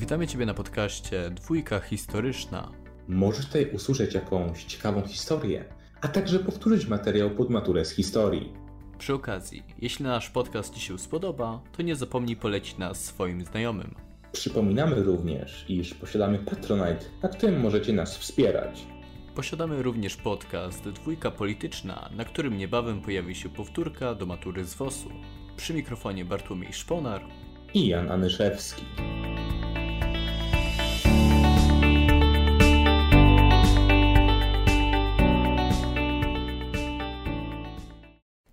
Witamy Ciebie na podcaście Dwójka Historyczna. Możesz tutaj usłyszeć jakąś ciekawą historię, a także powtórzyć materiał pod maturę z historii. Przy okazji, jeśli nasz podcast Ci się spodoba, to nie zapomnij polecić nas swoim znajomym. Przypominamy również, iż posiadamy Patronite, na którym możecie nas wspierać. Posiadamy również podcast Dwójka Polityczna, na którym niebawem pojawi się powtórka do matury z WOS-u. Przy mikrofonie Bartłomiej Szponar I Jan Anyszewski.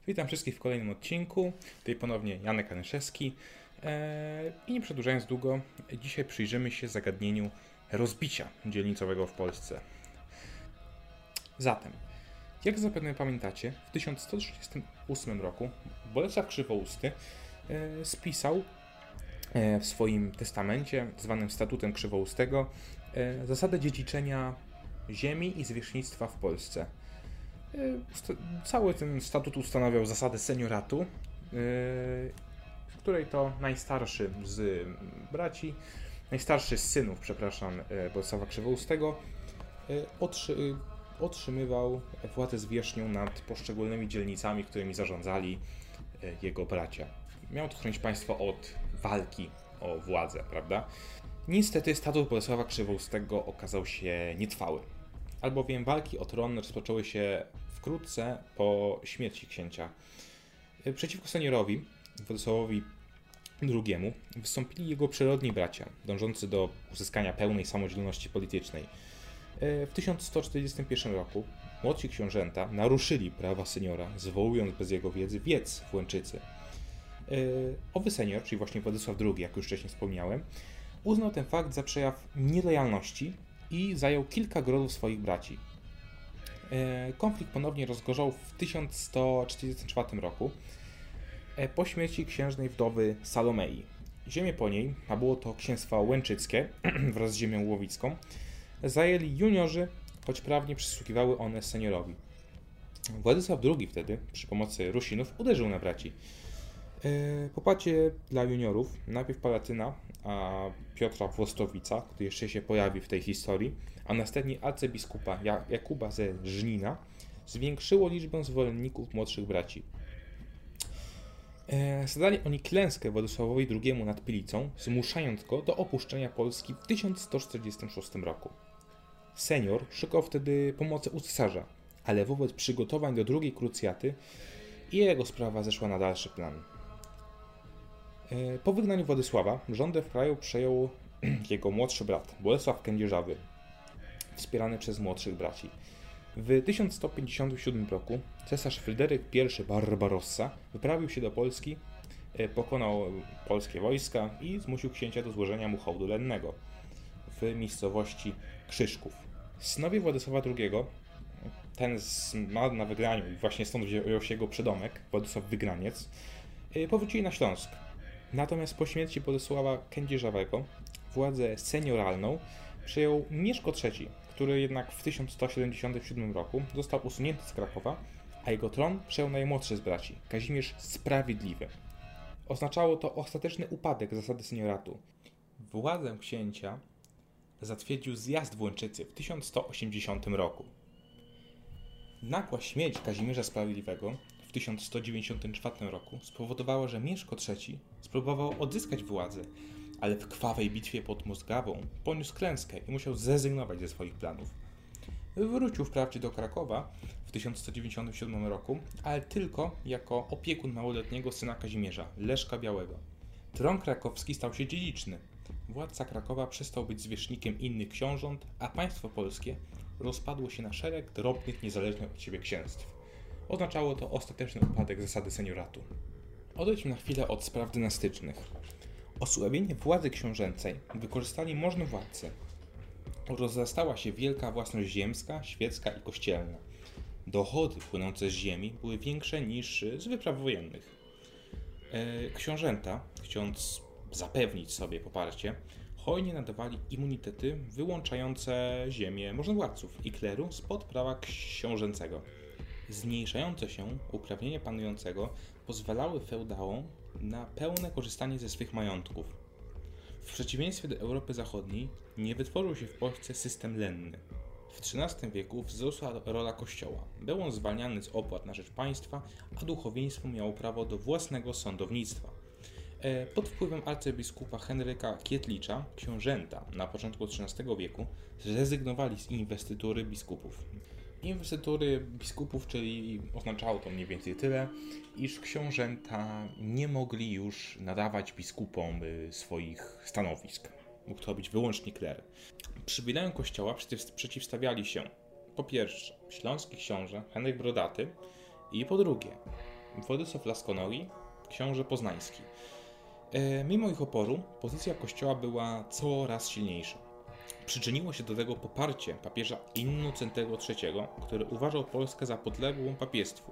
Witam wszystkich w kolejnym odcinku. Tutaj ponownie Janek Anyszewski. Eee, I nie przedłużając długo, dzisiaj przyjrzymy się zagadnieniu rozbicia dzielnicowego w Polsce. Zatem, jak zapewne pamiętacie, w 1138 roku Bolesław Krzywousty e, spisał e, w swoim testamencie, zwanym Statutem Krzywoustego, e, zasadę dziedziczenia ziemi i zwierzchnictwa w Polsce. Cały ten statut ustanawiał zasadę senioratu, e, w której to najstarszy z braci, najstarszy z synów, przepraszam, e, Bolesława Krzywoustego, e, otrzy, otrzymywał władzę zwierzchnią nad poszczególnymi dzielnicami, którymi zarządzali jego bracia. Miał to chronić państwo od walki o władzę, prawda? Niestety statut Bolesława Krzywoustego okazał się nietrwały, albowiem walki o tron rozpoczęły się wkrótce po śmierci księcia. E, Przeciwko seniorowi, Władysławowi II, wystąpili jego przyrodni bracia, dążący do uzyskania pełnej samodzielności politycznej. E, W 1141 roku młodsi książęta naruszyli prawa seniora, zwołując bez jego wiedzy wiec w Łęczycy. E, Owy senior, czyli właśnie Władysław II, jak już wcześniej wspomniałem, uznał ten fakt za przejaw nielojalności i zajął kilka grodów swoich braci. E, Konflikt ponownie rozgorzał w 1144 roku e, po śmierci księżnej wdowy Salomei. Ziemię po niej, a było to księstwo łęczyckie wraz z ziemią łowicką, zajęli juniorzy, choć prawnie przysługiwały one seniorowi. Władysław II wtedy, przy pomocy Rusinów, uderzył na braci. E, Popacie dla juniorów, najpierw Palatyna, a Piotra Włostowica, który jeszcze się pojawi w tej historii, a następnie arcybiskupa Ja- Jakuba ze Żnina, zwiększyło liczbę zwolenników młodszych braci. E, Zadali oni klęskę Władysławowi II nad Pilicą, zmuszając go do opuszczenia Polski w 1146 roku. Senior szukał wtedy pomocy u cesarza, ale wobec przygotowań do drugiej krucjaty jego sprawa zeszła na dalszy plan. E, Po wygnaniu Władysława rządę w kraju przejął jego młodszy brat, Bolesław Kędzierzawy, wspierany przez młodszych braci. W 1157 roku cesarz Fryderyk I Barbarossa wyprawił się do Polski, e, pokonał polskie wojska i zmusił księcia do złożenia mu hołdu lennego w miejscowości Krzyżków. Synowie Władysława II, ten ma na wygraniu i właśnie stąd wziął się jego przydomek, Władysław Wygraniec, e, powrócili na Śląsk. Natomiast po śmierci Bolesława Kędzierzawego władzę senioralną przejął Mieszko III, który jednak w 1177 roku został usunięty z Krakowa, a jego tron przejął najmłodszy z braci, Kazimierz Sprawiedliwy. Oznaczało to ostateczny upadek zasady senioratu. Władzę księcia zatwierdził zjazd w Łęczycy w 1180 roku. Nagła śmierć Kazimierza Sprawiedliwego w 1194 roku spowodowała, że Mieszko III spróbował odzyskać władzę, ale w krwawej bitwie pod Mozgawą poniósł klęskę i musiał zrezygnować ze swoich planów. Wrócił wprawdzie do Krakowa w 1197 roku, ale tylko jako opiekun małoletniego syna Kazimierza, Leszka Białego. Tron krakowski stał się dziedziczny. Władca Krakowa przestał być zwierzchnikiem innych książąt, a państwo polskie rozpadło się na szereg drobnych, niezależnych od siebie księstw. Oznaczało to ostateczny upadek zasady senioratu. Odejdźmy na chwilę od spraw dynastycznych. Osłabienie władzy książęcej wykorzystali możni władcy. Rozrastała się wielka własność ziemska, świecka i kościelna. Dochody płynące z ziemi były większe niż z wypraw wojennych. E, Książęta, chcąc zapewnić sobie poparcie, hojnie nadawali immunitety wyłączające ziemię możnowładców i kleru spod prawa książęcego. Zmniejszające się uprawnienia panującego pozwalały feudałom na pełne korzystanie ze swych majątków. W przeciwieństwie do Europy Zachodniej nie wytworzył się w Polsce system lenny. W XIII wieku wzrosła rola kościoła. Był on zwalniany z opłat na rzecz państwa, a duchowieństwo miało prawo do własnego sądownictwa. E, pod wpływem arcybiskupa Henryka Kietlicza książęta na początku XIII wieku zrezygnowali z inwestytury biskupów. Inwestytury biskupów, czyli oznaczało to mniej więcej tyle, iż książęta nie mogli już nadawać biskupom y, swoich stanowisk. Mógł to być wyłącznie kler. Przywilejem kościoła przeciwstawiali się po pierwsze śląski książę Henryk Brodaty i po drugie Władysław Laskonogi, książę poznański. E, mimo ich oporu, pozycja kościoła była coraz silniejsza. Przyczyniło się do tego poparcie papieża Innocentego III, który uważał Polskę za podległą papiestwu.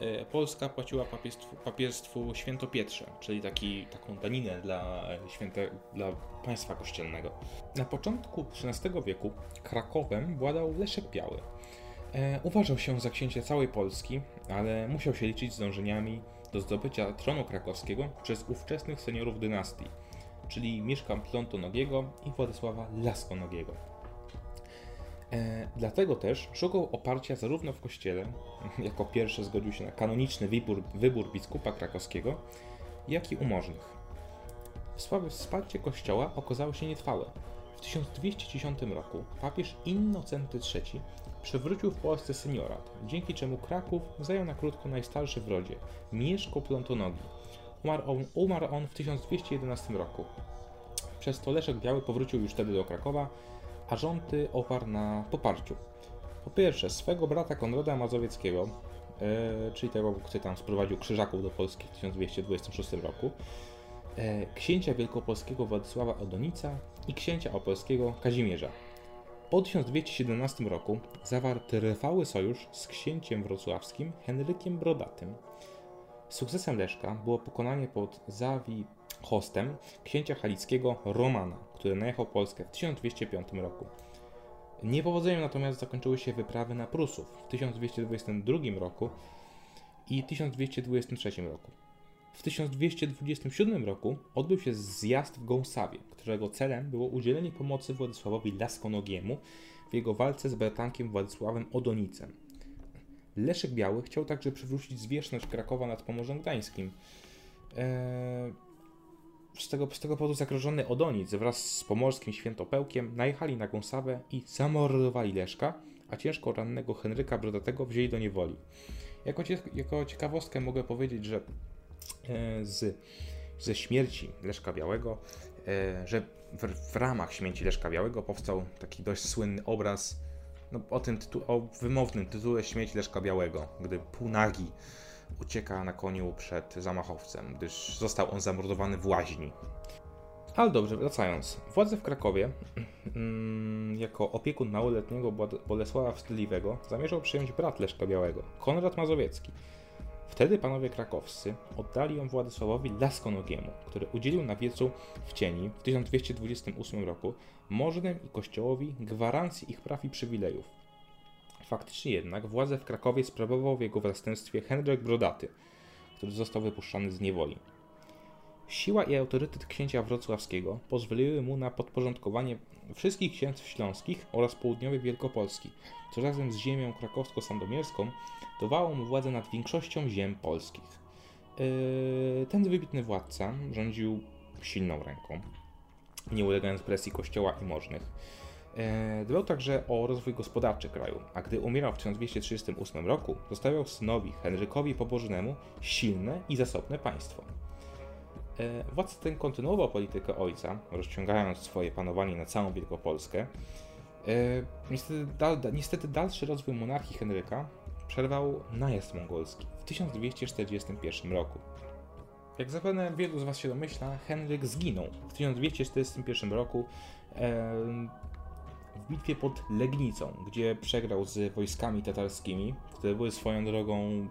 E, Polska płaciła papiestwu, papiestwu świętopietrze, czyli taki, taką daninę dla, e, święte, dla państwa kościelnego. Na początku XIII wieku Krakowem władał Leszek Biały. E, uważał się za księcia całej Polski, ale musiał się liczyć z dążeniami do zdobycia tronu krakowskiego przez ówczesnych seniorów dynastii, czyli Mieszka Plontonogiego i Władysława Laskonogiego. E, dlatego też szukał oparcia zarówno w kościele, jako pierwszy zgodził się na kanoniczny wybór, wybór biskupa krakowskiego, jak i u możnych. Słabe wsparcie kościoła okazało się nietrwałe. W 1210 roku papież Innocenty III przywrócił w Polsce seniorat, dzięki czemu Kraków zajął na krótko najstarszy w rodzie, Mieszko Plontonogi. Umarł on, umarł on w 1211 roku. Przez to Leszek Biały powrócił już wtedy do Krakowa, a rządy oparł na poparciu. Po pierwsze, swego brata Konrada Mazowieckiego, e, czyli tego, który tam sprowadził krzyżaków do Polski w 1226 roku, e, księcia wielkopolskiego Władysława Odonica i księcia opolskiego Kazimierza. Po 1217 roku zawarł trwały sojusz z księciem wrocławskim Henrykiem Brodatym. Sukcesem Leszka było pokonanie pod Zawi hostem księcia halickiego Romana, który najechał Polskę w 1205 roku. Niepowodzeniem natomiast zakończyły się wyprawy na Prusów w 1222 roku i 1223 roku. W 1227 roku odbył się zjazd w Gąsawie, którego celem było udzielenie pomocy Władysławowi Laskonogiemu w jego walce z bratankiem Władysławem Odonicem. Leszek Biały chciał także przywrócić zwierzchność Krakowa nad Pomorzem Gdańskim. Eee, z tego, z tego powodu zagrożony Odonic wraz z pomorskim świętopełkiem najechali na Gąsawę i zamordowali Leszka, a ciężko rannego Henryka Brodatego wzięli do niewoli. Jako, jako ciekawostkę mogę powiedzieć, że e, z, ze śmierci Leszka Białego, e, że w, w, ramach śmierci Leszka Białego powstał taki dość słynny obraz no, o tym tytu- o wymownym tytule Śmierć Leszka Białego, gdy półnagi ucieka na koniu przed zamachowcem, gdyż został on zamordowany w łaźni. Ale dobrze, wracając. Władze w Krakowie, mm, jako opiekun małoletniego Bolesława Wstydliwego, zamierzał przyjąć brat Leszka Białego, Konrad Mazowiecki. Wtedy panowie krakowscy oddali ją Władysławowi Laskonogiemu, który udzielił na wiecu w cieni w 1228 roku możnym i kościołowi gwarancji ich praw i przywilejów, Faktycznie jednak władzę w Krakowie sprawował w jego zastępstwie Henryk Brodaty, który został wypuszczony z niewoli. Siła i autorytet księcia wrocławskiego pozwoliły mu na podporządkowanie wszystkich księstw śląskich oraz południowej Wielkopolski, co razem z ziemią krakowsko-sandomierską dawało mu władzę nad większością ziem polskich. Yy, ten wybitny władca rządził silną ręką, nie ulegając presji kościoła i możnych. E, dbał także o rozwój gospodarczy kraju, a gdy umierał w 1238 roku, zostawiał synowi Henrykowi Pobożnemu silne i zasobne państwo. E, władca ten kontynuował politykę ojca, rozciągając swoje panowanie na całą Wielkopolskę. E, niestety, dal, niestety dalszy rozwój monarchii Henryka przerwał najazd mongolski w 1241 roku. Jak zapewne wielu z Was się domyśla, Henryk zginął w 1241 roku w bitwie pod Legnicą, gdzie przegrał z wojskami tatarskimi, które były swoją drogą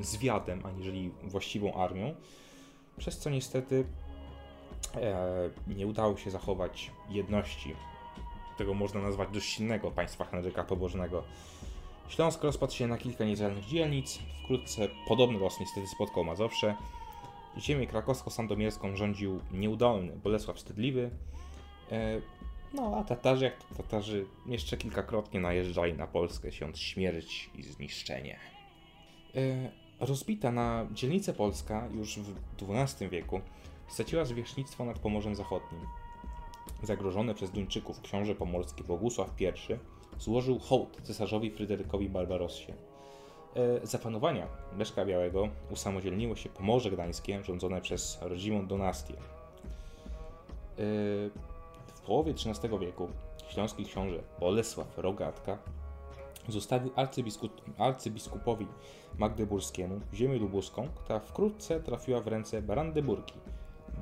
zwiadem, aniżeli właściwą armią, przez co niestety e, nie udało się zachować jedności tego można nazwać dość silnego państwa Henryka Pobożnego. Śląsk rozpadł się na kilka niezależnych dzielnic, wkrótce podobny los niestety spotkał Mazowsze, Ziemię krakowsko-sandomierską rządził nieudolny Bolesław Wstydliwy, e, no a Tatarzy jak Tatarzy jeszcze kilkakrotnie najeżdżali na Polskę, siąc śmierć i zniszczenie. Rozbita na dzielnicę Polska już w XII wieku straciła zwierzchnictwo nad Pomorzem Zachodnim. Zagrożony przez Duńczyków książę pomorski Bogusław I złożył hołd cesarzowi Fryderykowi Barbarossie. E, za panowania Leszka Białego usamodzielniło się Pomorze Gdańskie rządzone przez rodzimą dynastię. E, w połowie XIII wieku śląski książę Bolesław Rogatka zostawił arcybiskup, arcybiskupowi magdeburskiemu ziemię lubuską, która wkrótce trafiła w ręce Brandeburgi.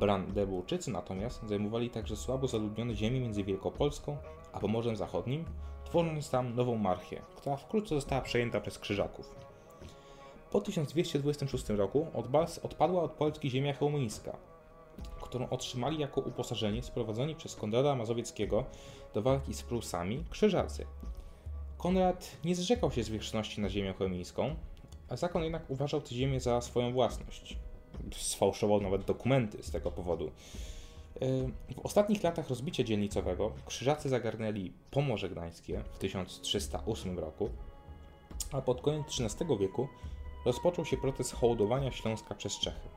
Brandeburczycy natomiast zajmowali także słabo zaludnione ziemie między Wielkopolską a Pomorzem Zachodnim, tworząc tam nową marchię, która wkrótce została przejęta przez Krzyżaków. Po 1226 roku odpadła od Polski ziemia chełmińska, którą otrzymali jako uposażenie sprowadzeni przez Konrada Mazowieckiego do walki z Prusami Krzyżacy. Konrad nie zrzekał się zwierzchności na ziemię chełmińską, a zakon jednak uważał tę ziemię za swoją własność. Sfałszował nawet dokumenty z tego powodu. W ostatnich latach rozbicia dzielnicowego Krzyżacy zagarnęli Pomorze Gdańskie w 1308 roku, a pod koniec XIII wieku rozpoczął się proces hołdowania Śląska przez Czechy.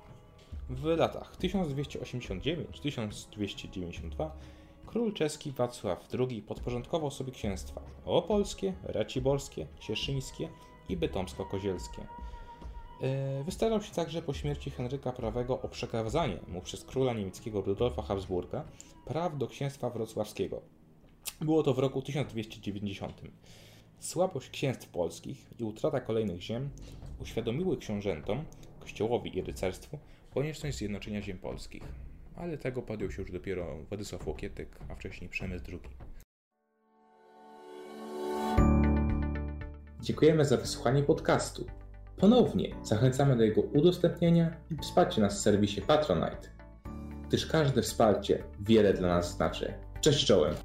W latach 1289-1292 król czeski Wacław II podporządkował sobie księstwa opolskie, raciborskie, cieszyńskie i bytomsko-kozielskie. E, wystarał się także po śmierci Henryka Prawego o przekazanie mu przez króla niemieckiego Rudolfa Habsburga praw do księstwa wrocławskiego. Było to w roku 1290. Słabość księstw polskich i utrata kolejnych ziem uświadomiły książętom, kościołowi i rycerstwu konieczność zjednoczenia ziem polskich. Ale tego podjął się już dopiero Władysław Łokietek, a wcześniej Przemysł II. Dziękujemy za wysłuchanie podcastu. Ponownie zachęcamy do jego udostępnienia i wsparcia nas w serwisie Patronite, gdyż każde wsparcie wiele dla nas znaczy. Cześć czołem!